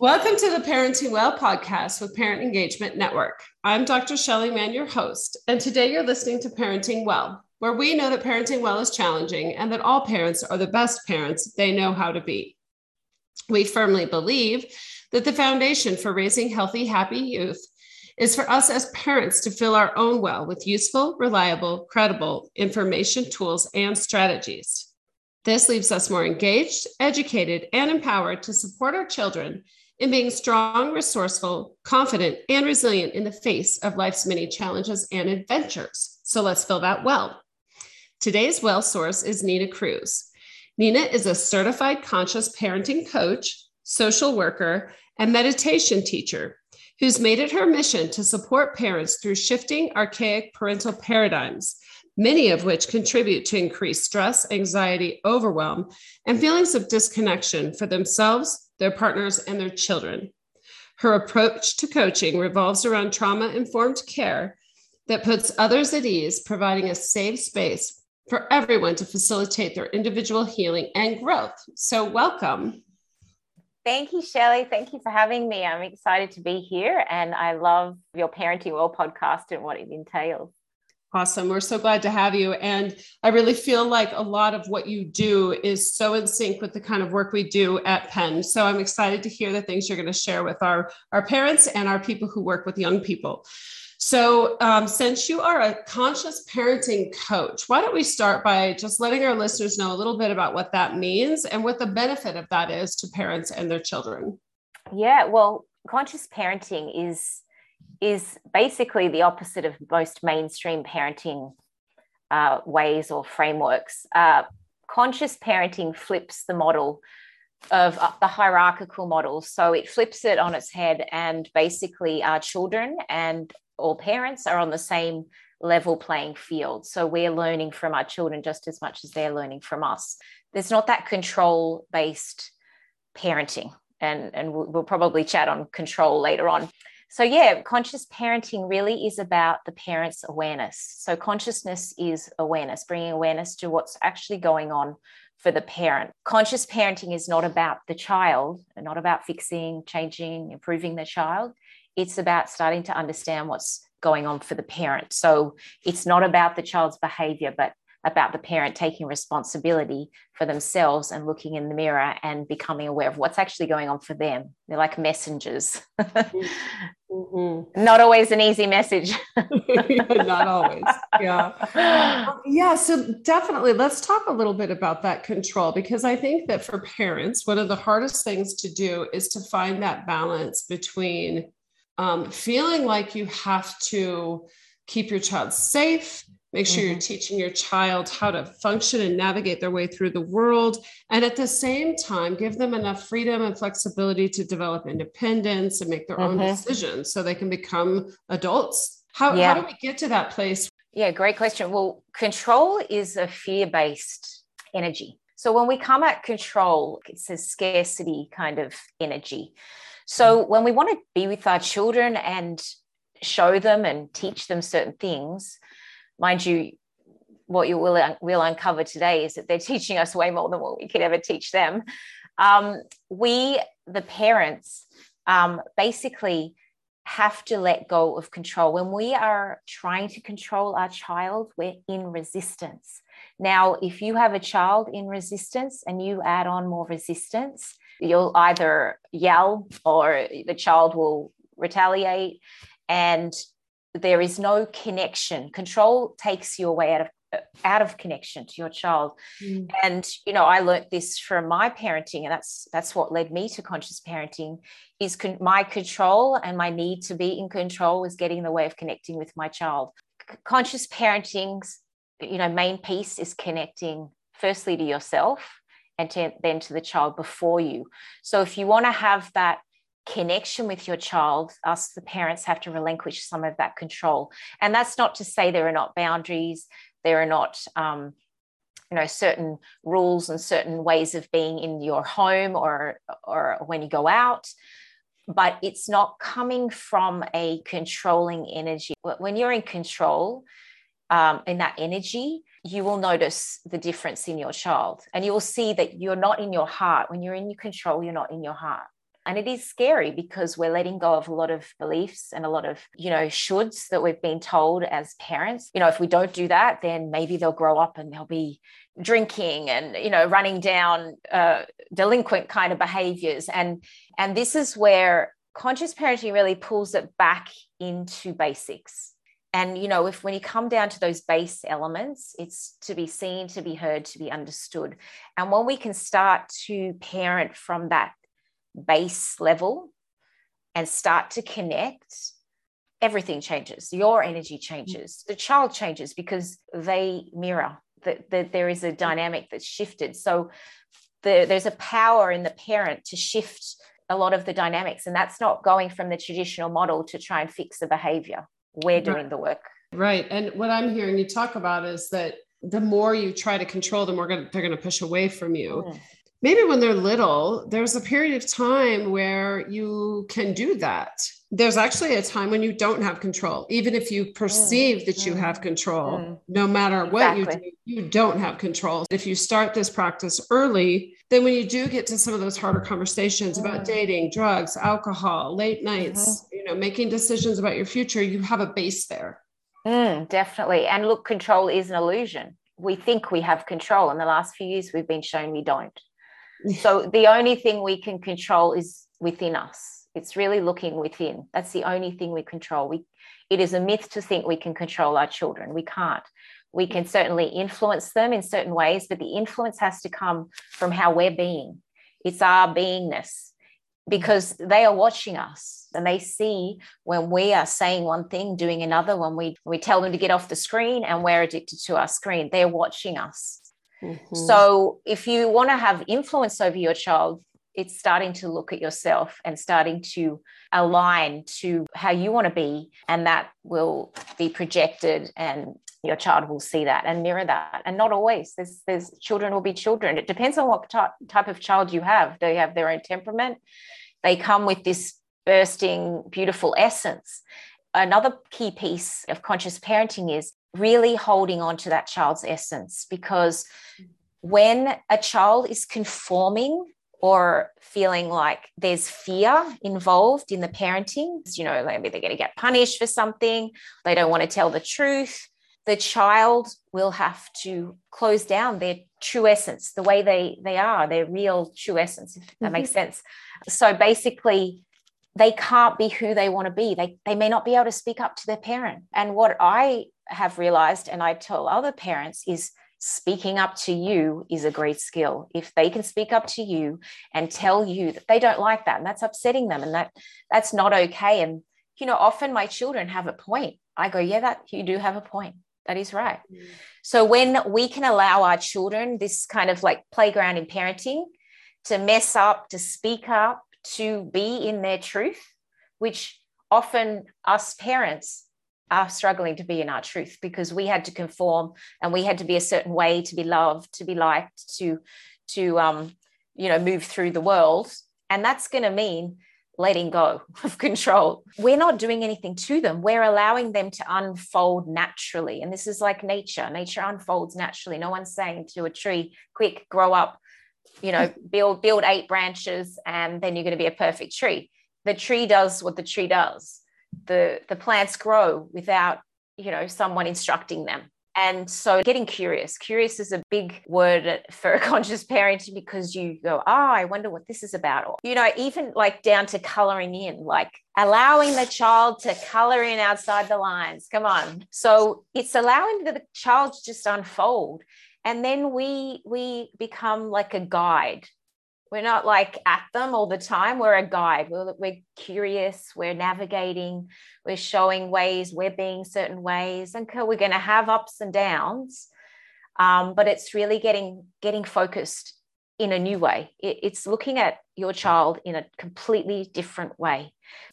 Welcome to the Parenting Well podcast with Parent Engagement Network. I'm Dr. Shelley Mann, your host, and today you're listening to Parenting Well, where we know that parenting well is challenging and that all parents are the best parents they know how to be. We firmly believe that the foundation for raising healthy, happy youth is for us as parents to fill our own well with useful, reliable, credible information, tools, and strategies. This leaves us more engaged, educated, and empowered to support our children in being strong, resourceful, confident, and resilient in the face of life's many challenges and adventures. So let's fill that well. Today's well source is Nina Cruz. Nina is a certified conscious parenting coach, social worker, and meditation teacher who's made it her mission to support parents through shifting archaic parental paradigms, many of which contribute to increased stress, anxiety, overwhelm, and feelings of disconnection for themselves, their partners, and their children. Her approach to coaching revolves around trauma informed care that puts others at ease, providing a safe space for everyone to facilitate their individual healing and growth. So, welcome. Thank you, Shelley. Thank you for having me. I'm excited to be here and I love your Parenting Well podcast and what it entails. Awesome. We're so glad to have you. And I really feel like a lot of what you do is so in sync with the kind of work we do at PEN. So I'm excited to hear the things you're going to share with our, our parents and our people who work with young people. So, um, since you are a conscious parenting coach, why don't we start by just letting our listeners know a little bit about what that means and what the benefit of that is to parents and their children? Yeah, well, conscious parenting is is basically the opposite of most mainstream parenting uh, ways or frameworks. Uh, conscious parenting flips the model of uh, the hierarchical model. So it flips it on its head, and basically, our children and all parents are on the same level playing field. So we're learning from our children just as much as they're learning from us. There's not that control based parenting. And, and we'll probably chat on control later on. So, yeah, conscious parenting really is about the parent's awareness. So, consciousness is awareness, bringing awareness to what's actually going on for the parent. Conscious parenting is not about the child, not about fixing, changing, improving the child. It's about starting to understand what's going on for the parent. So, it's not about the child's behavior, but about the parent taking responsibility for themselves and looking in the mirror and becoming aware of what's actually going on for them. They're like messengers. mm-hmm. Not always an easy message. Not always. Yeah. Yeah. So, definitely, let's talk a little bit about that control because I think that for parents, one of the hardest things to do is to find that balance between um, feeling like you have to keep your child safe make sure mm-hmm. you're teaching your child how to function and navigate their way through the world. And at the same time give them enough freedom and flexibility to develop independence and make their mm-hmm. own decisions so they can become adults. How, yeah. how do we get to that place? Yeah great question. Well control is a fear-based energy. So when we come at control it's a scarcity kind of energy. So when we want to be with our children and show them and teach them certain things mind you, what you will, will uncover today is that they're teaching us way more than what we could ever teach them. Um, we, the parents, um, basically have to let go of control. When we are trying to control our child, we're in resistance. Now, if you have a child in resistance and you add on more resistance, you'll either yell or the child will retaliate. And there is no connection. Control takes you away out of out of connection to your child. Mm. and you know i learned this from my parenting and that's that's what led me to conscious parenting is con- my control and my need to be in control was getting in the way of connecting with my child. C- conscious parenting's you know main piece is connecting firstly to yourself and to, then to the child before you. So if you want to have that connection with your child, us, the parents, have to relinquish some of that control. And that's not to say there are not boundaries, there are not, um, you know, certain rules and certain ways of being in your home or or when you go out. But it's not coming from a controlling energy. When you're in control, um, in that energy, you will notice the difference in your child and you will see that you're not in your heart. When you're in your control, you're not in your heart And it is scary because we're letting go of a lot of beliefs and a lot of, you know, shoulds that we've been told as parents. You know, if we don't do that, then maybe they'll grow up and they'll be drinking and you know running down uh, delinquent kind of behaviors. And and this is where conscious parenting really pulls it back into basics. And you know if when you come down to those base elements it's to be seen to be heard to be understood. And when we can start to parent from that base level and start to connect everything changes. Your energy changes. The child changes because they mirror that, that there is a dynamic that's shifted. So the, there's a power in the parent to shift a lot of the dynamics and that's not going from the traditional model to try and fix the behavior. We're doing right. the work. Right. And what i'm hearing you talk about is that the more you try to control the more they're going to push away from you. Mm. Maybe when they're little there's a period of time where you can do that. There's actually a time when you don't have control even if you perceive mm, that you mm, have control mm, no matter exactly. what you do you don't have control. If you start this practice early then when you do get to some of those harder conversations about mm. dating drugs alcohol late nights mm-hmm. you know making decisions about your future you have a base there. Mm, definitely. And look control is an illusion. We think we have control. In the last few years we've been shown we don't so the only thing we can control is within us it's really looking within. That's the only thing we control. We, it is a myth to think we can control our children. We can't. We can certainly influence them in certain ways, but the influence has to come from how we're being. It's our beingness because they are watching us and they see when we are saying one thing, doing another, when we, we tell them to get off the screen and we're addicted to our screen, they're watching us. Mm-hmm. So, if you want to have influence over your child, it's starting to look at yourself and starting to align to how you want to be and that will be projected and your child will see that and mirror that. And not always. There's there's children will be children. It depends on what type of child you have. They have their own temperament. They come with this bursting beautiful essence. Another key piece of conscious parenting is really holding on to that child's essence because when a child is conforming or feeling like there's fear involved in the parenting. You know, maybe they're going to get punished for something, they don't want to tell the truth. The child will have to close down their true essence, the way they, they are, their real true essence, if that mm-hmm. makes sense. So basically, they can't be who they want to be. They, they may not be able to speak up to their parent. And what I have realized, and I tell other parents, is speaking up to you is a great skill. If they can speak up to you and tell you that they don't like that and that's upsetting them and that that's not okay. And you know, often my children have a point. I go, yeah, that you do have a point. That is right. Mm. So when we can allow our children this kind of like playground in parenting to mess up, to speak up, to be in their truth, which often us parents are struggling to be in our truth because we had to conform and we had to be a certain way to be loved to be liked to to um you know move through the world. And that's going to mean letting go of control. We're not doing anything to them. We're allowing them to unfold naturally. And this is like nature. Nature unfolds naturally. No one's saying to a tree quick grow up you know build build eight branches and then you're going to be a perfect tree. The tree does what the tree does the the plants grow without you know someone instructing them. And so getting curious curious is a big word for a conscious parenting because you go oh i wonder what this is about. Or you know even like down to coloring in like allowing the child to color in outside the lines. Come on. So it's allowing the child to just unfold. And then we we become like a guide we're not like at them all the time. We're a guide. We're, we're curious. We're navigating. We're showing ways. We're being certain ways. And we're going to have ups and downs um, but it's really getting getting focused in a new way. It, it's looking at your child in a completely different way.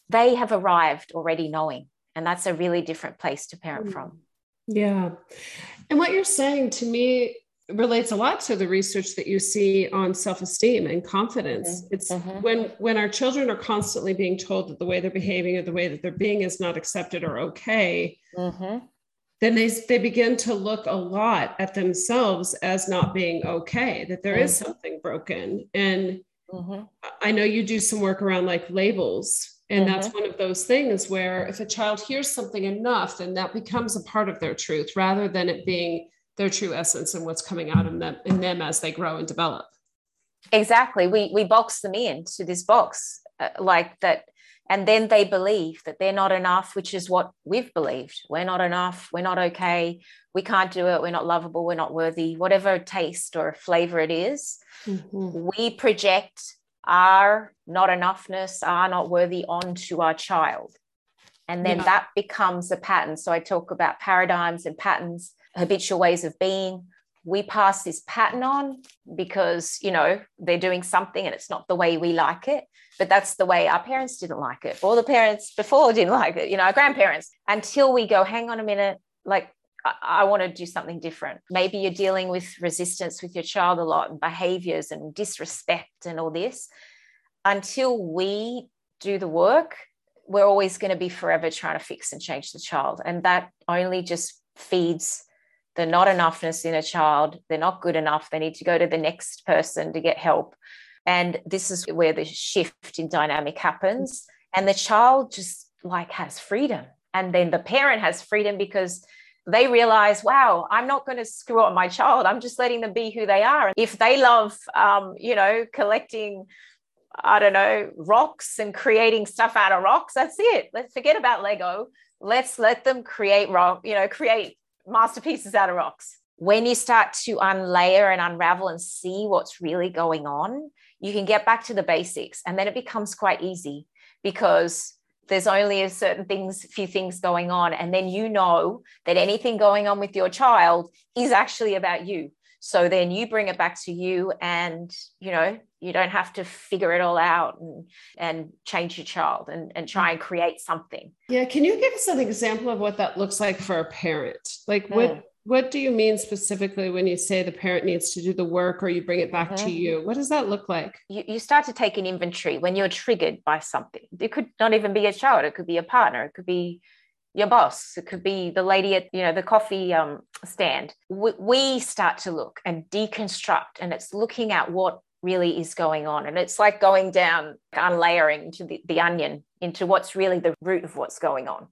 They have arrived already knowing and that's a really different place to parent mm. from. Yeah. And what you're saying to me relates a lot to the research that you see on self-esteem and confidence mm-hmm. it's mm-hmm. when when our children are constantly being told that the way they're behaving or the way that they're being is not accepted or okay mm-hmm. then they they begin to look a lot at themselves as not being okay that there is mm-hmm. something broken and mm-hmm. I know you do some work around like labels. And mm-hmm. that's one of those things where if a child hears something enough, then that becomes a part of their truth rather than it being their true essence and what's coming out of them in them as they grow and develop. Exactly. We we box them into this box uh, like that and then they believe that they're not enough which is what we've believed we're not enough we're not okay we can't do it we're not lovable we're not worthy whatever taste or flavor it is, mm-hmm. we project our not enoughness our not worthy onto our child and then yeah. that becomes a pattern so i talk about paradigms and patterns habitual ways of being we pass this pattern on because you know they're doing something and it's not the way we like it but that's the way our parents didn't like it or the parents before didn't like it you know our grandparents until we go hang on a minute like I, want to do something different. Maybe you're dealing with resistance with your child a lot and behaviors and disrespect and all this. Until we do the work, we're always going to be forever trying to fix and change the child. And that only just feeds the not enoughness in a child. They're not good enough. They need to go to the next person to get help. And this is where the shift in dynamic happens. And the child just like has freedom. And then the parent has freedom because they realize, wow, I'm not going to screw up my child. I'm just letting them be who they are. If they love, um, you know, collecting, I don't know, rocks and creating stuff out of rocks, that's it. Let's forget about Lego. Let's let them create rock, you know, create masterpieces out of rocks. When you start to unlayer and unravel and see what's really going on, you can get back to the basics. And then it becomes quite easy because there's only a certain things, few things going on. And then you know that anything going on with your child is actually about you. So then you bring it back to you and, you know, you don't have to figure it all out and, and change your child and, and try and create something. Yeah. Can you give us an example of what that looks like for a parent? Like what, mm. what do you mean specifically when you say the parent needs to do the work or you bring it back mm-hmm. to you? What does that look like? You, you start to take an inventory when you're triggered by something. It could not even be a child. It could be a partner. It could be your boss. It could be the lady at you know the coffee um, stand. We, we start to look and deconstruct and it's looking at what really is going on. And it's like going down unlayering to the, the onion into what's really the root of what's going on.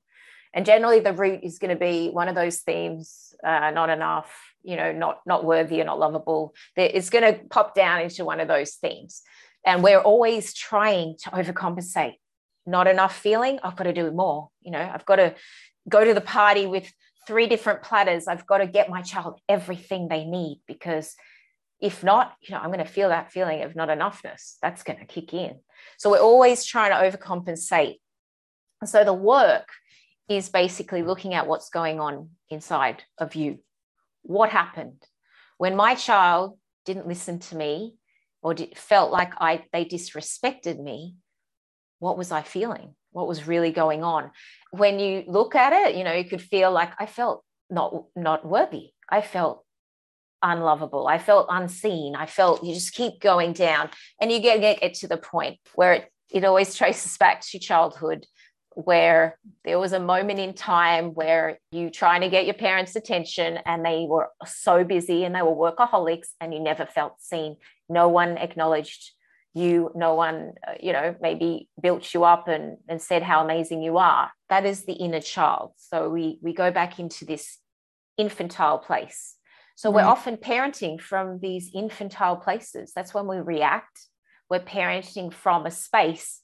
And generally the root is going to be one of those themes uh, not enough you know not not worthy or not lovable. It's going to pop down into one of those themes. And we're always trying to overcompensate not enough feeling, I've got to do more. You know, I've got to go to the party with three different platters. I've got to get my child everything they need because if not, you know, I'm going to feel that feeling of not enoughness. That's going to kick in. So we're always trying to overcompensate. So the work is basically looking at what's going on inside of you. What happened when my child didn't listen to me or did, felt like I they disrespected me? What was I feeling? What was really going on? When you look at it, you know, you could feel like I felt not not worthy. I felt unlovable. I felt unseen. I felt you just keep going down and you get, get, get to the point where it, it always traces back to childhood where there was a moment in time where you trying to get your parents attention and they were so busy and they were workaholics and you never felt seen no one acknowledged you no one uh, you know maybe built you up and, and said how amazing you are. That is the inner child. So we we go back into this infantile place. So we're often parenting from these infantile places. That's when we react. We're parenting from a space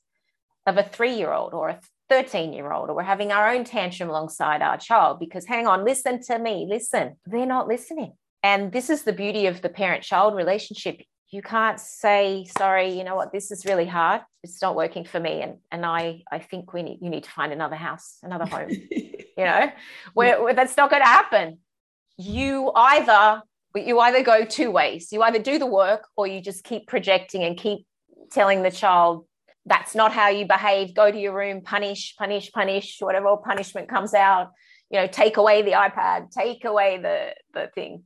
of a three year old or a 13 year old or we're having our own tantrum alongside our child because hang on listen to me listen. They're not listening. And this is the beauty of the parent child relationship you can't say sorry you know what? This is really hard. It's not working for me. And and i i think we need you need to find another house another home you know? Where, where that's not going to happen. You either you either go two ways. You either do the work or you just keep projecting and keep telling the child that's not how you behave. Go to your room punish punish punish. Whatever punishment comes out you know take away the ipad take away the the thing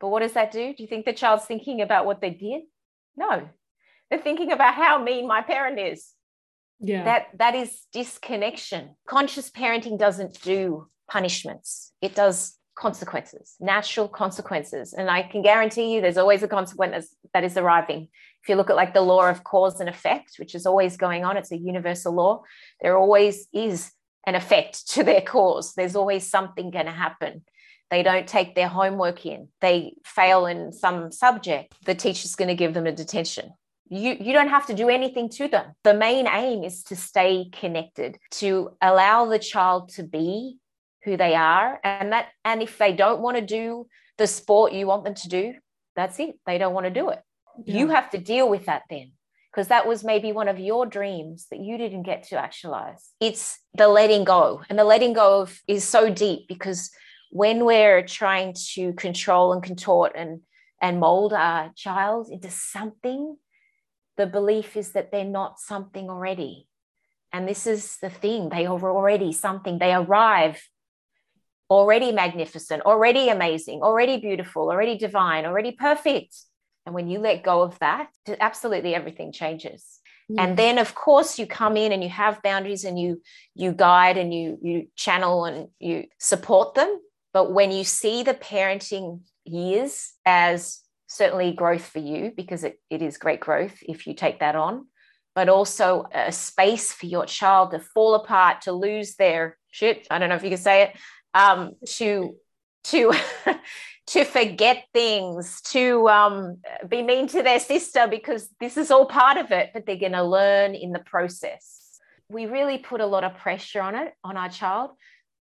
but what does that do? Do you think the child's thinking about what they did? No. They're thinking about how mean my parent is. Yeah. That that is disconnection. Conscious parenting doesn't do punishments. It does consequences, natural consequences. And I can guarantee you there's always a consequence that is arriving. If you look at like the law of cause and effect, which is always going on, it's a universal law, there always is an effect to their cause. There's always something going to happen. They don't take their homework in, they fail in some subject, the teacher's going to give them a detention. You, you don't have to do anything to them. The main aim is to stay connected, to allow the child to be who they are. And that, and if they don't want to do the sport you want them to do, that's it. They don't want to do it. Yeah. You have to deal with that then because that was maybe one of your dreams that you didn't get to actualize. It's the letting go. And the letting go of is so deep because when we're trying to control and contort and and mold our child into something the belief is that they're not something already. And this is the thing they are already something. They arrive already magnificent already amazing already beautiful already divine already perfect. And when you let go of that absolutely everything changes. And then of course you come in and you have boundaries and you you guide and you you channel and you support them but when you see the parenting years as certainly growth for you, because it, it is great growth if you take that on, but also a space for your child to fall apart, to lose their shit. I don't know if you can say it, um, to to to forget things, to um, be mean to their sister, because this is all part of it, but they're going to learn in the process. We really put a lot of pressure on it, on our child.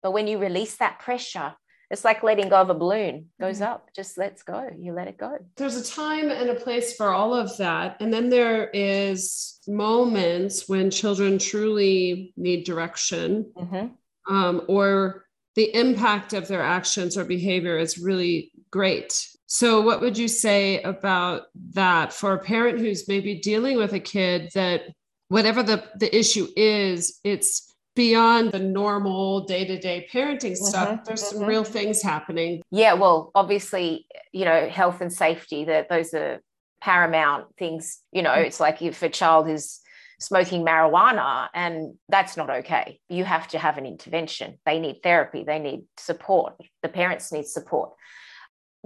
But when you release that pressure, it's like letting go of a balloon. Goes mm-hmm. up just let's go. You let it go. There's a time and a place for all of that. And then there is moments when children truly need direction mm-hmm. um, or the impact of their actions or behavior is really great. So what would you say about that for a parent who's maybe dealing with a kid that whatever the, the issue is it's beyond the normal day-to-day parenting stuff mm-hmm, there's mm-hmm. some real things happening. Yeah well obviously you know health and safety that those are paramount things you know mm-hmm. it's like if a child is smoking marijuana and that's not okay. You have to have an intervention. They need therapy they need support the parents need support.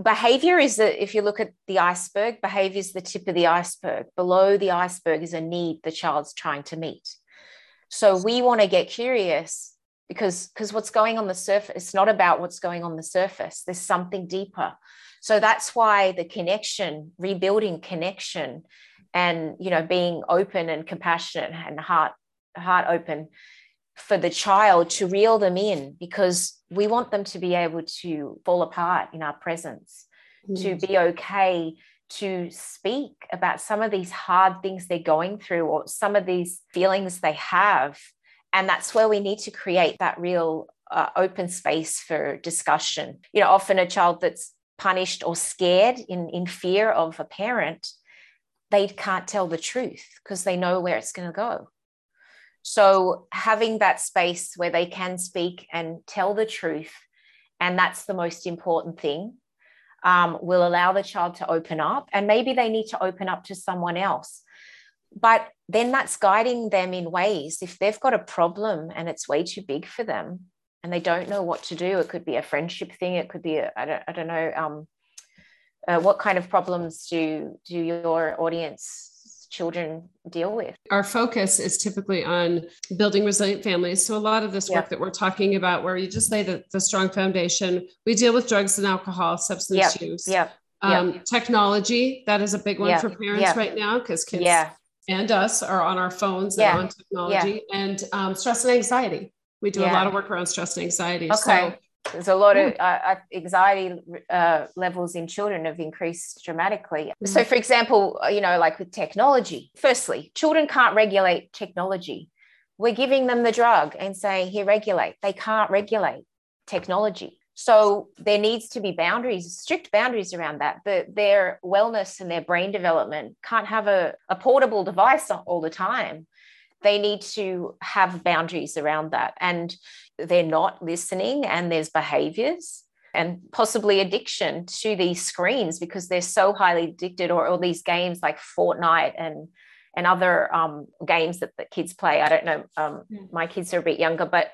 Behavior is that if you look at the iceberg behavior is the tip of the iceberg. Below the iceberg is a need the child's trying to meet so we want to get curious because because what's going on the surface it's not about what's going on the surface there's something deeper so that's why the connection rebuilding connection and you know being open and compassionate and heart heart open for the child to reel them in because we want them to be able to fall apart in our presence mm. to be okay to speak about some of these hard things they're going through or some of these feelings they have. And that's where we need to create that real uh, open space for discussion. You know, often a child that's punished or scared in, in fear of a parent, they can't tell the truth because they know where it's going to go. So, having that space where they can speak and tell the truth, and that's the most important thing um, will allow the child to open up and maybe they need to open up to someone else. But then that's guiding them in ways. If they've got a problem and it's way too big for them and they don't know what to do it could be a friendship thing it could be I don't, I don't know um, uh, what kind of problems do do your audience children deal with. Our focus is typically on building resilient families. So, a lot of this work that we're talking about, where you just lay the, the strong foundation, we deal with drugs and alcohol, substance yep. use. Yep. Um, yep. Technology, that is a big one for parents right now because kids yeah. and us are on our phones and on technology, and um, stress and anxiety. We do a lot of work around stress and anxiety. Okay. So, there's a lot of uh, uh, anxiety uh, levels in children have increased dramatically. Mm-hmm. So, for example, uh, you know, like with technology, firstly, children can't regulate technology. We're giving them the drug and saying, here, regulate. They can't regulate technology. So, there needs to be boundaries, strict boundaries around that. The, their wellness and their brain development can't have a, a portable device all the time they need to have boundaries around that. And they're not listening, and there's behaviors and possibly addiction to these screens because they're so highly addicted, or all these games like Fortnite and and other um, games that the kids play. I don't know. Um, my kids are a bit younger, but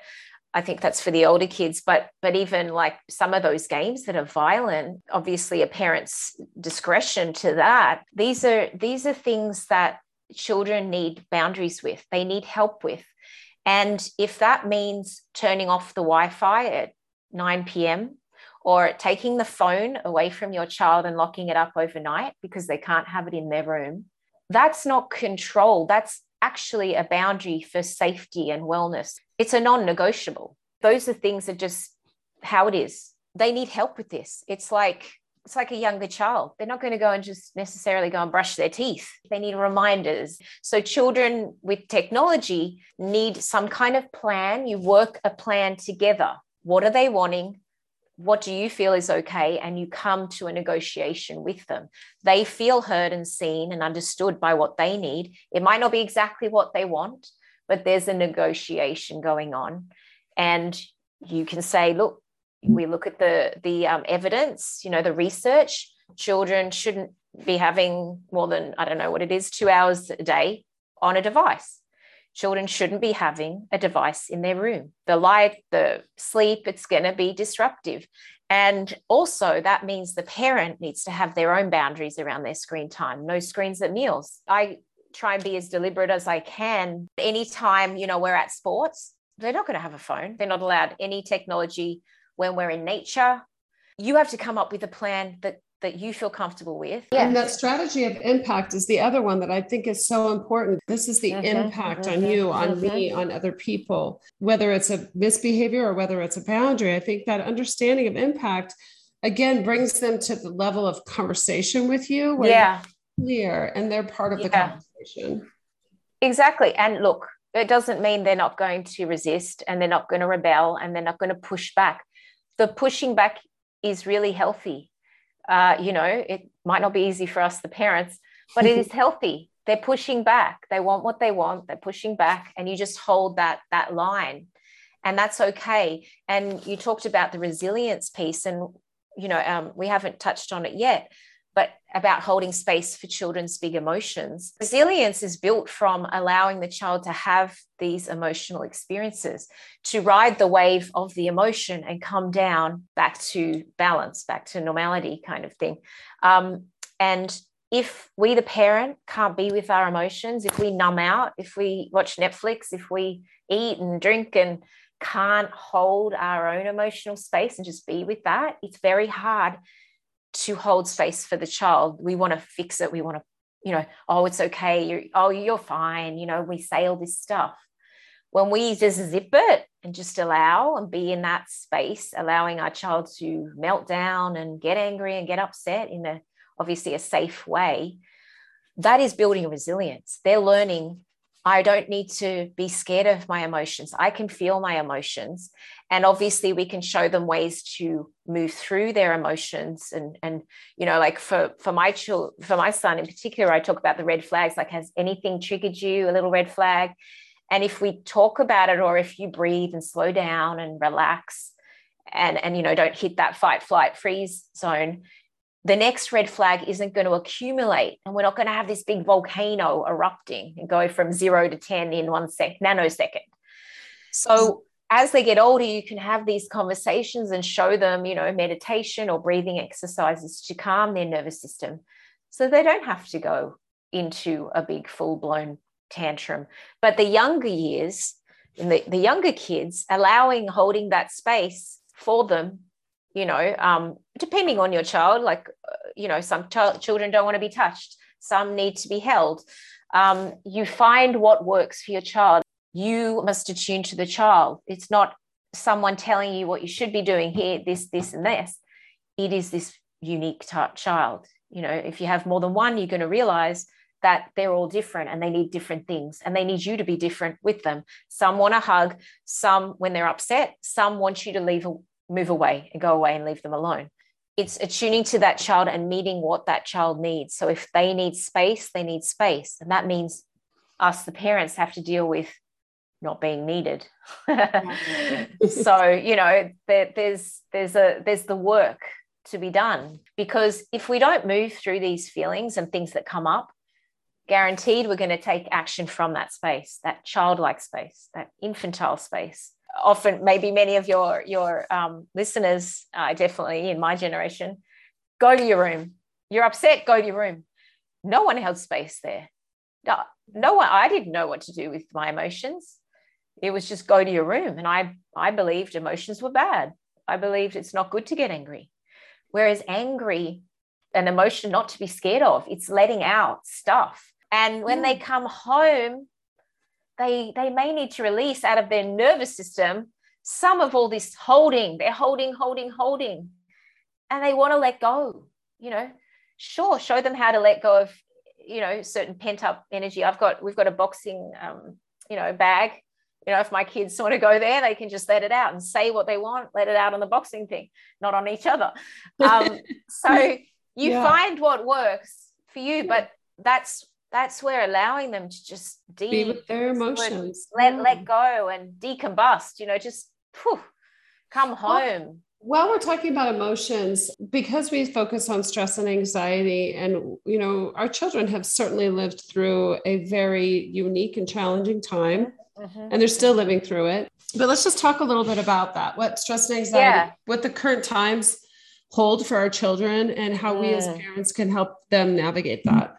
I think that's for the older kids, but but even like some of those games that are violent, obviously a parent's discretion to that. These are these are things that children need boundaries with. They need help with. And if that means turning off the Wi-Fi at 9 p.m. or taking the phone away from your child and locking it up overnight because they can't have it in their room, that's not control. That's actually a boundary for safety and wellness. It's a non negotiable. Those are things that just how it is. They need help with this. It's like, it's like a younger child. They're not going to go and just necessarily go and brush their teeth. They need reminders. So, children with technology need some kind of plan. You work a plan together. What are they wanting? what do you feel is okay and you come to a negotiation with them they feel heard and seen and understood by what they need it might not be exactly what they want but there's a negotiation going on and you can say look we look at the the um, evidence you know the research children shouldn't be having more than i don't know what it is two hours a day on a device children shouldn't be having a device in their room. The light, the sleep, it's going to be disruptive. And also, that means the parent needs to have their own boundaries around their screen time. No screens at meals. I try and be as deliberate as I can. Anytime, you know, we're at sports, they're not going to have a phone. They're not allowed any technology when we're in nature. You have to come up with a plan that that you feel comfortable with. Yeah. And that strategy of impact is the other one that I think is so important. This is the mm-hmm, impact mm-hmm, on you, on mm-hmm. me, on other people, whether it's a misbehavior or whether it's a boundary. I think that understanding of impact again brings them to the level of conversation with you where yeah. clear and they're part of yeah. the conversation. Exactly. And look, it doesn't mean they're not going to resist and they're not going to rebel and they're not going to push back. The pushing back is really healthy uh, you know, it might not be easy for us, the parents, but it is healthy. They're pushing back. They want what they want. They're pushing back, and you just hold that that line, and that's okay. And you talked about the resilience piece, and you know, um, we haven't touched on it yet, but about holding space for children's big emotions. Resilience is built from allowing the child to have these emotional experiences, to ride the wave of the emotion and come down back to balance, back to normality, kind of thing. Um, and if we, the parent, can't be with our emotions, if we numb out, if we watch Netflix, if we eat and drink and can't hold our own emotional space and just be with that, it's very hard to hold space for the child. We want to fix it. We want to, you know, oh, it's okay. You're, oh, you're fine. You know, we say all this stuff. When we just zip it and just allow and be in that space, allowing our child to melt down and get angry and get upset in a obviously a safe way, that is building resilience. They're learning I don't need to be scared of my emotions. I can feel my emotions. And obviously, we can show them ways to move through their emotions. And, and you know, like for, for my child, for my son in particular, I talk about the red flags like, has anything triggered you? A little red flag. And if we talk about it, or if you breathe and slow down and relax, and, and you know, don't hit that fight, flight, freeze zone, the next red flag isn't going to accumulate and we're not going to have this big volcano erupting and go from zero to 10 in one sec nanosecond. So as they get older you can have these conversations and show them you know meditation or breathing exercises to calm their nervous system. So they don't have to go into a big full-blown tantrum. But the younger years the, the younger kids allowing holding that space for them you know um, depending on your child like uh, you know some ch- children don't want to be touched some need to be held. Um, you find what works for your child. You must attune to the child. It's not someone telling you what you should be doing here this this and this. It is this unique child. You know if you have more than one you're going to realize that they're all different and they need different things and they need you to be different with them. Some want a hug some when they're upset some want you to leave move away and go away and leave them alone. It's attuning to that child and meeting what that child needs. So if they need space, they need space. And that means us, the parents, have to deal with not being needed. so, you know, there, there's there's a there's the work to be done because if we don't move through these feelings and things that come up, guaranteed we're going to take action from that space, that childlike space, that infantile space often maybe many of your your um, listeners, uh, definitely in my generation, go to your room. You're upset, go to your room. No one held space there. No, no one. I didn't know what to do with my emotions. It was just go to your room, and I I believed emotions were bad. I believed it's not good to get angry. Whereas angry, an emotion not to be scared of, it's letting out stuff. And when they come home, they they may need to release out of their nervous system some of all this holding they're holding holding holding. And they want to let go you know? Sure show them how to let go of you know certain pent up energy. I've got we've got a boxing um, you know bag. You know if my kids want to go there they can just let it out and say what they want let it out on the boxing thing not on each other. Um, so you yeah. find what works for you but that's that's where allowing them to just de- be with their emotions, let let go and decombust. You know, just whew, come home. Well, while we're talking about emotions, because we focus on stress and anxiety, and you know, our children have certainly lived through a very unique and challenging time, mm-hmm. and they're still living through it. But let's just talk a little bit about that. What stress and anxiety, yeah. what the current times hold for our children, and how mm. we as mm. parents can help them navigate that.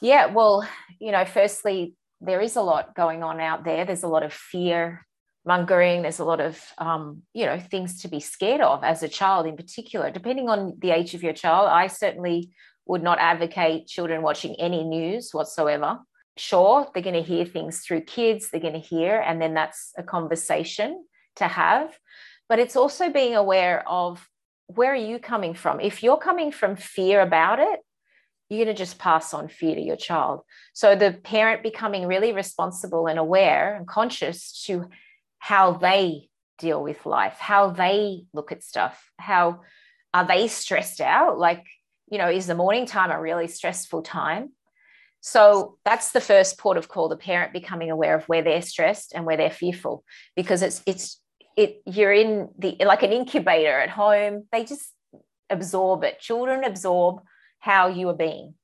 Yeah, well, you know, firstly, there is a lot going on out there. There's a lot of fear mongering. There's a lot of, um, you know, things to be scared of as a child in particular, depending on the age of your child. I certainly would not advocate children watching any news whatsoever. Sure, they're going to hear things through kids, they're going to hear, and then that's a conversation to have. But it's also being aware of where are you coming from? If you're coming from fear about it, you're going to just pass on fear to your child. So the parent becoming really responsible and aware and conscious to how they deal with life, how they look at stuff, how are they stressed out? Like, you know, is the morning time a really stressful time? So that's the first port of call, the parent becoming aware of where they're stressed and where they're fearful, because it's it's it you're in the like an incubator at home. They just absorb it. Children absorb how you are being.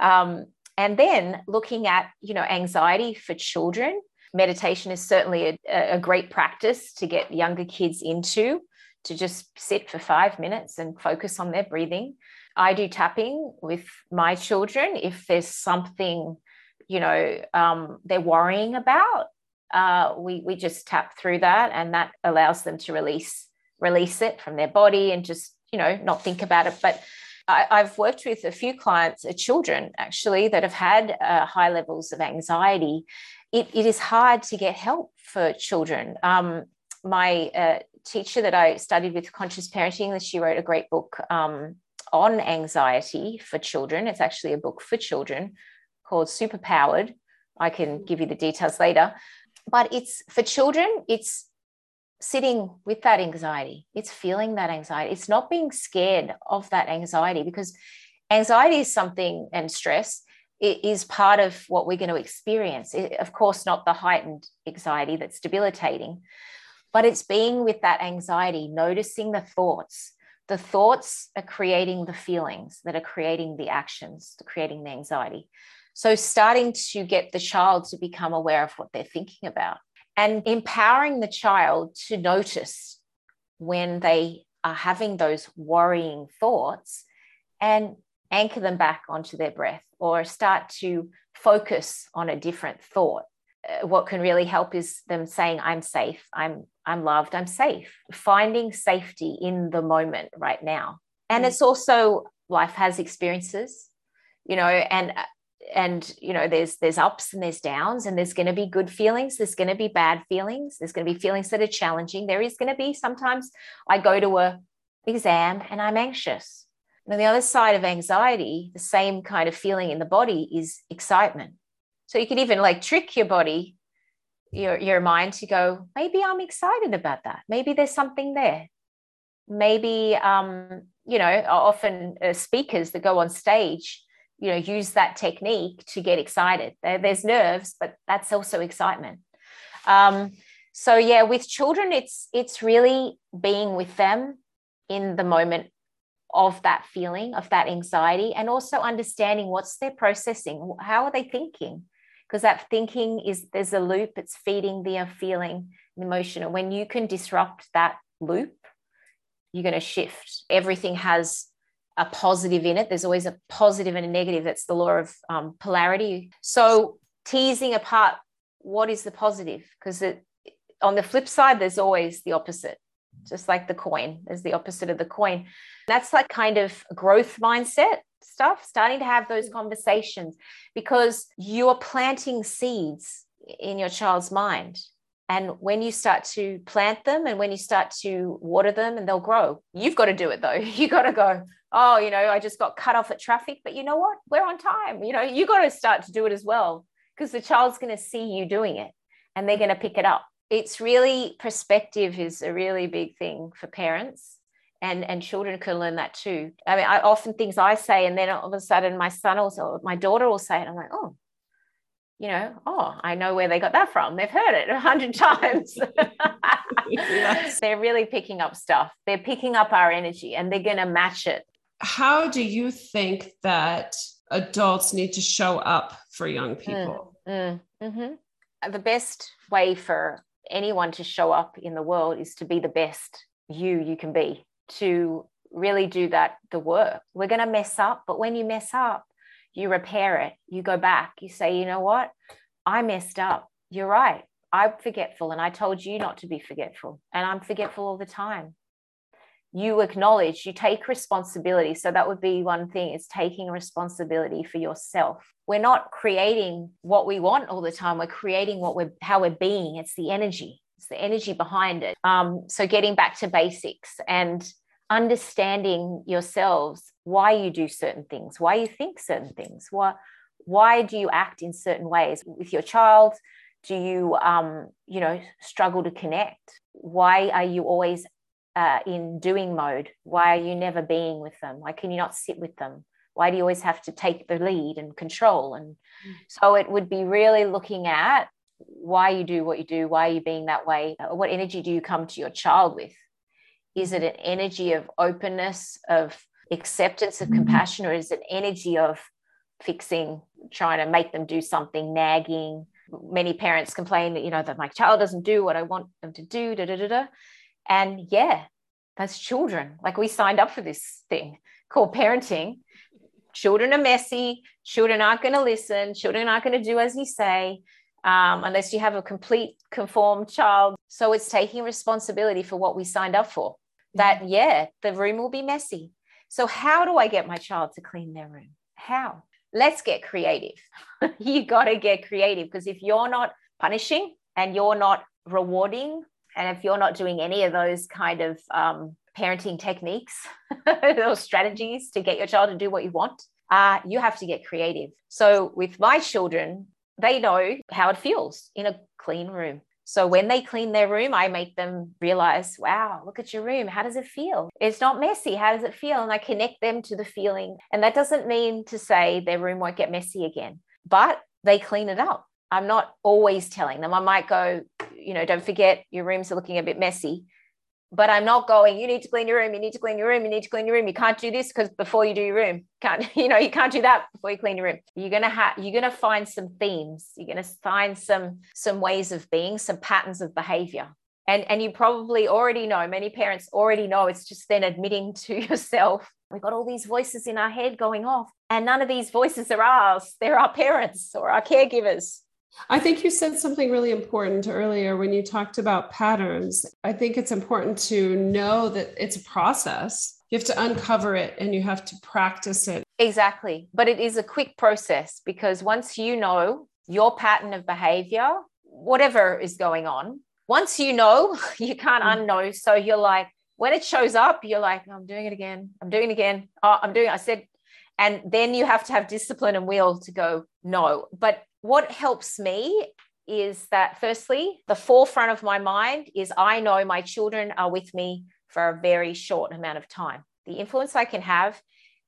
Um, and then looking at, you know, anxiety for children, meditation is certainly a, a great practice to get younger kids into, to just sit for five minutes and focus on their breathing. I do tapping with my children if there's something, you know, um, they're worrying about. Uh, we we just tap through that, and that allows them to release release it from their body and just you know not think about it. But I, have worked with a few clients, uh, children actually, that have had uh, high levels of anxiety. It, it is hard to get help for children. Um, my uh, teacher that I studied with conscious parenting, she wrote a great book um, on anxiety for children. It's actually a book for children called Superpowered. I can give you the details later. But it's for children, it's sitting with that anxiety. It's feeling that anxiety. It's not being scared of that anxiety because anxiety is something and stress is part of what we're going to experience. It, of course, not the heightened anxiety that's debilitating, but it's being with that anxiety, noticing the thoughts. The thoughts are creating the feelings that are creating the actions, creating the anxiety. So, starting to get the child to become aware of what they're thinking about and empowering the child to notice when they are having those worrying thoughts and anchor them back onto their breath or start to focus on a different thought. Uh, what can really help is them saying i'm safe. I'm i'm loved. I'm safe. Finding safety in the moment right now. And mm. it's also life has experiences you know and uh, and you know there's there's ups and there's downs and there's going to be good feelings there's going to be bad feelings there's going to be feelings that are challenging. There is going to be sometimes i go to a exam and i'm anxious. And on the other side of anxiety the same kind of feeling in the body is excitement. So you can even like trick your body your your mind to go maybe i'm excited about that. Maybe there's something there. Maybe um you know often uh, speakers that go on stage you know use that technique to get excited. There, there's nerves but that's also excitement. Um, so yeah with children it's it's really being with them in the moment of that feeling of that anxiety and also understanding what's their processing how are they thinking? Because that thinking is there's a loop it's feeding the feeling the emotion. And when you can disrupt that loop you're going to shift. Everything has a positive in it. There's always a positive and a negative. That's the law of um, polarity. So teasing apart what is the positive because on the flip side there's always the opposite. Just like the coin there's the opposite of the coin. That's like kind of growth mindset stuff starting to have those conversations because you are planting seeds in your child's mind. And when you start to plant them and when you start to water them and they'll grow you've got to do it though. You got to go oh you know i just got cut off at traffic but you know what? We're on time. You know you got to start to do it as well because the child's going to see you doing it and they're going to pick it up. It's really perspective is a really big thing for parents and and children can learn that too. I mean i often things i say and then all of a sudden my son also my daughter will say it i'm like oh you know oh i know where they got that from. They've heard it a hundred times. Yes. they're really picking up stuff. They're picking up our energy and they're going to match it how do you think that adults need to show up for young mm, people? mm, mm, mm-hmm. the best way for anyone to show up in the world is to be the best you you can be to really do that the work. We're going to mess up but when you mess up you repair it. You go back. You say you know what? I messed up. You're right. I'm forgetful and i told you not to be forgetful and i'm forgetful all the time you acknowledge you take responsibility. So that would be one thing is taking responsibility for yourself. We're not creating what we want all the time. We're creating what we're how we're being. It's the energy. It's the energy behind it. Um, so getting back to basics and understanding yourselves why you do certain things, why you think certain things, why why do you act in certain ways? With your child? Do you um, you know struggle to connect? Why are you always uh, in doing mode? Why are you never being with them? Why can you not sit with them? Why do you always have to take the lead and control? And mm. so it would be really looking at why you do what you do, why are you being that way? What energy do you come to your child with? Is it an energy of openness, of acceptance, of compassion, or is it energy of fixing, trying to make them do something, nagging? Many parents complain that, you know, that my child doesn't do what I want them to do, da, da, da, da. And yeah, that's children. Like we signed up for this thing called parenting. Children are messy. Children aren't going to listen. Children aren't going to do as you say um, unless you have a complete conformed child. So it's taking responsibility for what we signed up for that, yeah, the room will be messy. So, how do I get my child to clean their room? How? Let's get creative. you got to get creative because if you're not punishing and you're not rewarding, and if you're not doing any of those kind of um, parenting techniques or strategies to get your child to do what you want, uh, you have to get creative. So, with my children, they know how it feels in a clean room. So when they clean their room, I make them realize, wow, look at your room. How does it feel? It's not messy. How does it feel? And I connect them to the feeling. And that doesn't mean to say their room won't get messy again, but they clean it up. I'm not always telling them. I might go, you know, don't forget your rooms are looking a bit messy but I'm not going, you need to clean your room, you need to clean your room, you need to clean your room. You can't do this because before you do your room, can't, you know, you can't do that before you clean your room. You're gonna have you're gonna find some themes, you're gonna find some some ways of being, some patterns of behavior. And, and you probably already know, many parents already know it's just then admitting to yourself, we've got all these voices in our head going off, and none of these voices are ours. They're our parents or our caregivers. I think you said something really important earlier when you talked about patterns. I think it's important to know that it's a process. You have to uncover it and you have to practice it. Exactly. But it is a quick process because once you know your pattern of behavior, whatever is going on, once you know, you can't mm. unknow. So you're like, when it shows up, you're like, I'm doing it again. I'm doing it again. Oh, I'm doing it. I said, and then you have to have discipline and will to go, no. But what helps me is that firstly, the forefront of my mind is I know my children are with me for a very short amount of time. The influence I can have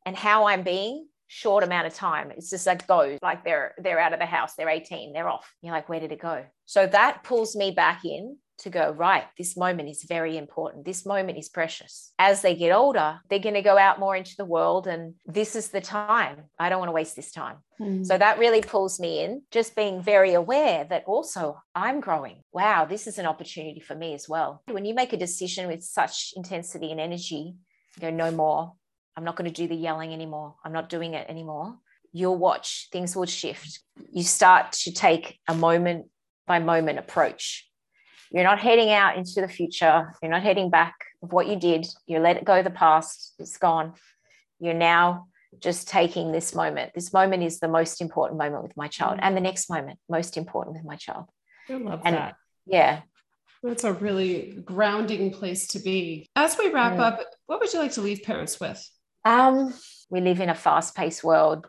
and how I'm being short amount of time. It's just like goes like they're they're out of the house, they're 18, they're off. You're like, where did it go? So that pulls me back in to go, right, this moment is very important. This moment is precious. As they get older, they're going to go out more into the world, and this is the time. I don't want to waste this time. Mm. So that really pulls me in, just being very aware that also I'm growing. Wow, this is an opportunity for me as well. When you make a decision with such intensity and energy, you go, no more. I'm not going to do the yelling anymore. I'm not doing it anymore. You'll watch, things will shift. You start to take a moment by moment approach you're not heading out into the future. You're not heading back of what you did. You let it go the past. It's gone. You're now just taking this moment. This moment is the most important moment with my child, and the next moment, most important with my child. I love and, that. Yeah. That's a really grounding place to be. As we wrap up, what would you like to leave parents with? Um, we live in a fast-paced world,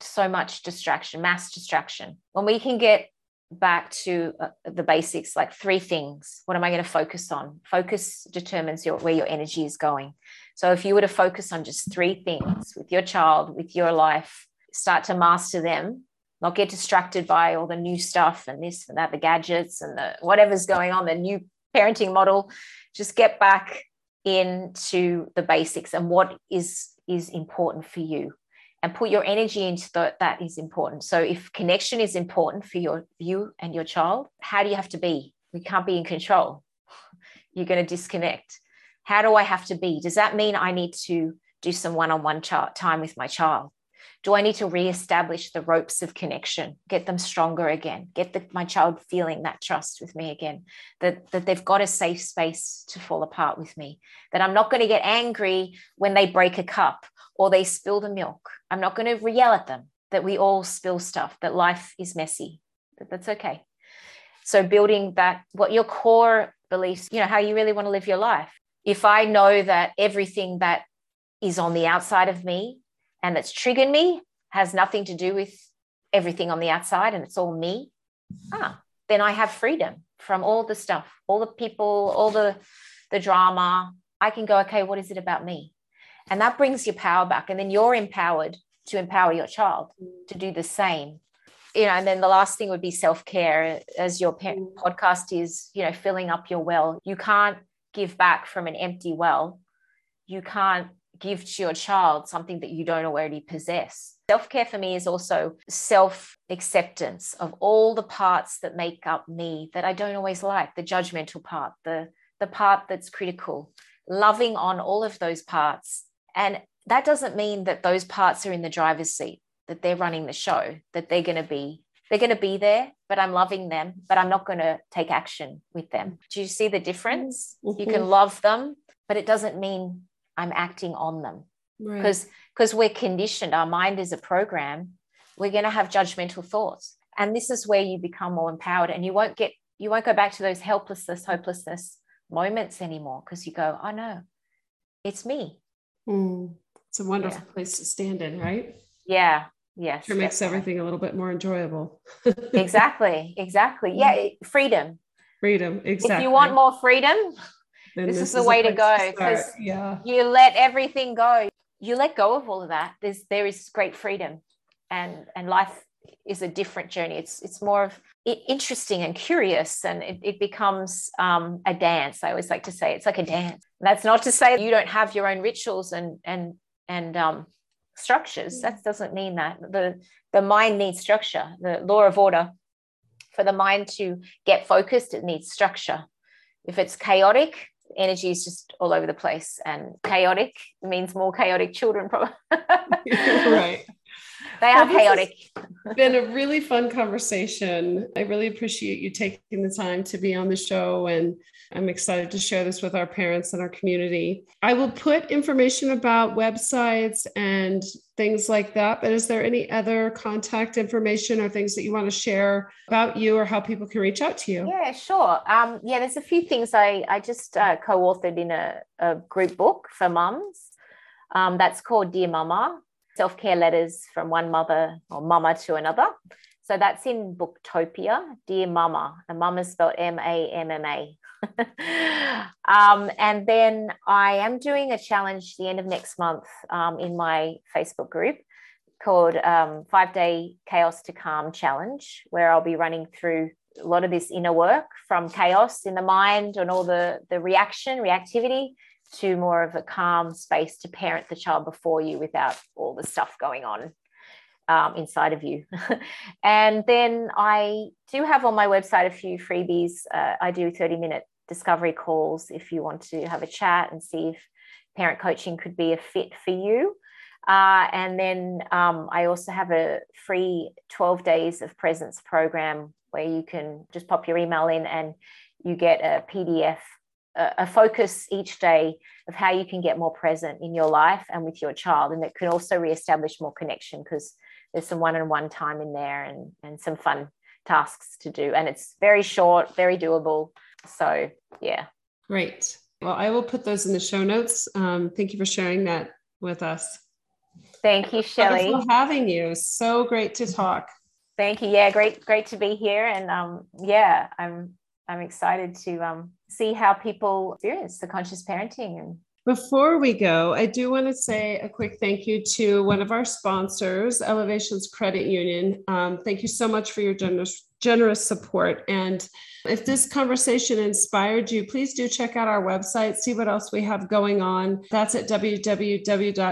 so much distraction, mass distraction. When we can get back to uh, the basics like three things. What am i going to focus on? Focus determines your where your energy is going. So if you were to focus on just three things with your child with your life start to master them not get distracted by all the new stuff and this and that the gadgets and the whatever's going on the new parenting model just get back into the basics and what is is important for you and put your energy into that that is important. So if connection is important for your you and your child how do you have to be? We can't be in control. You're going to disconnect. How do i have to be? Does that mean i need to do some one-on-one time with my child? Do i need to reestablish the ropes of connection get them stronger again get the, my child feeling that trust with me again that, that they've got a safe space to fall apart with me that i'm not going to get angry when they break a cup or they spill the milk. I'm not going to yell at them that we all spill stuff, that life is messy, that that's okay. So building that, what your core beliefs, you know, how you really want to live your life. If I know that everything that is on the outside of me and that's triggered me has nothing to do with everything on the outside and it's all me, ah, then I have freedom from all the stuff, all the people, all the the drama. I can go, okay, what is it about me? And that brings your power back. And then you're empowered to empower your child to do the same. You know, and then the last thing would be self care, as your mm. podcast is, you know, filling up your well. You can't give back from an empty well. You can't give to your child something that you don't already possess. Self care for me is also self acceptance of all the parts that make up me that I don't always like the judgmental part, the, the part that's critical, loving on all of those parts and that doesn't mean that those parts are in the driver's seat, that they're running the show, that they're going to be they're going to be there, but I'm loving them, but I'm not going to take action with them. Do you see the difference? Mm-hmm. You can love them, but it doesn't mean I'm acting on them. Because right. because we're conditioned, our mind is a program, we're going to have judgmental thoughts. And this is where you become more empowered and you won't get you won't go back to those helplessness, hopelessness moments anymore because you go, oh no, it's me. Mm, it's a wonderful yeah. place to stand in, right? Yeah. Yes. It makes everything a little bit more enjoyable. exactly. Exactly. Yeah. Mm. Freedom. Freedom. Exactly. If you want more freedom, this, this, is the is way to go because yeah. you let everything go. You let go of all of that. There's there is great freedom, and and life is a different journey. It's it's more of interesting and curious, and it, it becomes um, a dance. I always like to say it's like a dance. That's not to say you don't have your own rituals and and and um, structures. That doesn't mean that the the mind needs structure. The law of order for the mind to get focused, it needs structure. If it's chaotic, energy is just all over the place, and chaotic means more chaotic children. Probably right. They are well, chaotic. been a really fun conversation. I really appreciate you taking the time to be on the show, and I'm excited to share this with our parents and our community. I will put information about websites and things like that. But is there any other contact information or things that you want to share about you or how people can reach out to you? Yeah, sure. Um, yeah, there's a few things I, I just uh, co authored in a, a group book for mums. Um, that's called Dear Mama self care letters from one mother or mama to another. So that's in Booktopia, Dear Mama. The mama spelled M A M M A. um, and then I am doing a challenge the end of next month um, in my Facebook group called um, Five Day Chaos to Calm Challenge, where I'll be running through a lot of this inner work from chaos in the mind and all the the reaction reactivity to more of a calm space to parent the child before you without all the stuff going on um, inside of you. and then I do have on my website a few freebies. Uh, I do 30 minute discovery calls if you want to have a chat and see if parent coaching could be a fit for you. Uh, and then um, I also have a free 12 days of presence program where you can just pop your email in and you get a PDF, a, focus each day of how you can get more present in your life and with your child. And it can also reestablish more connection because there's some one-on-one time in there and, and some fun tasks to do. And it's very short, very doable. So yeah. Great. Well, I will put those in the show notes. Um, thank you for sharing that with us. Thank you, Shelley. For having you. So great to talk. Thank you. Yeah, great, great to be here. And um, yeah, I'm I'm excited to um, see how people experience the conscious parenting and before we go, I do want to say a quick thank you to one of our sponsors, Elevations Credit Union. Um, thank you so much for your generous, generous support. And if this conversation inspired you, please do check out our website, see what else we have going on. That's at www.penb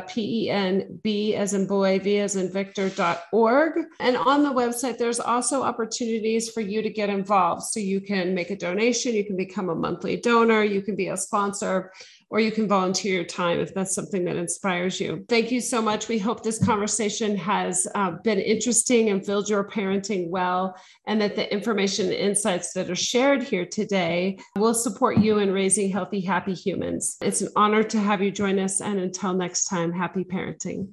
as in boy, v as in victor.org. And on the website, there's also opportunities for you to get involved. So you can make a donation, you can become a monthly donor, you can be a sponsor or you can volunteer your time if that's something that inspires you. Thank you so much. We hope this conversation has uh, been interesting and filled your parenting well, and that the information and insights that are shared here today will support you in raising healthy, happy humans. It's an honor to have you join us. And until next time, happy parenting.